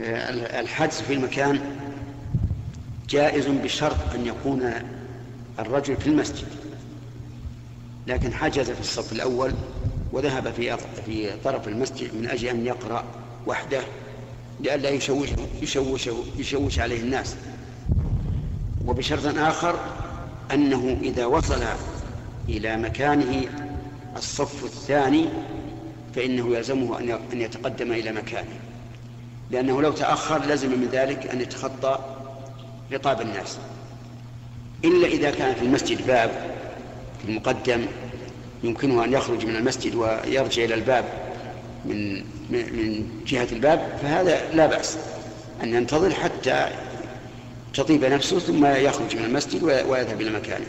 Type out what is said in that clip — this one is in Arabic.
الحجز في المكان جائز بشرط أن يكون الرجل في المسجد. لكن حجز في الصف الأول وذهب في في طرف المسجد من أجل أن يقرأ وحده لئلا يشوش يشوش يشوش عليه الناس. وبشرط آخر أنه إذا وصل إلى مكانه الصف الثاني فإنه يلزمه أن يتقدم إلى مكانه. لأنه لو تأخر لزم من ذلك أن يتخطى رقاب الناس. إلا إذا كان في المسجد باب في المقدم يمكنه أن يخرج من المسجد ويرجع إلى الباب من من جهة الباب فهذا لا بأس. أن ينتظر حتى تطيب نفسه ثم يخرج من المسجد ويذهب إلى مكانه.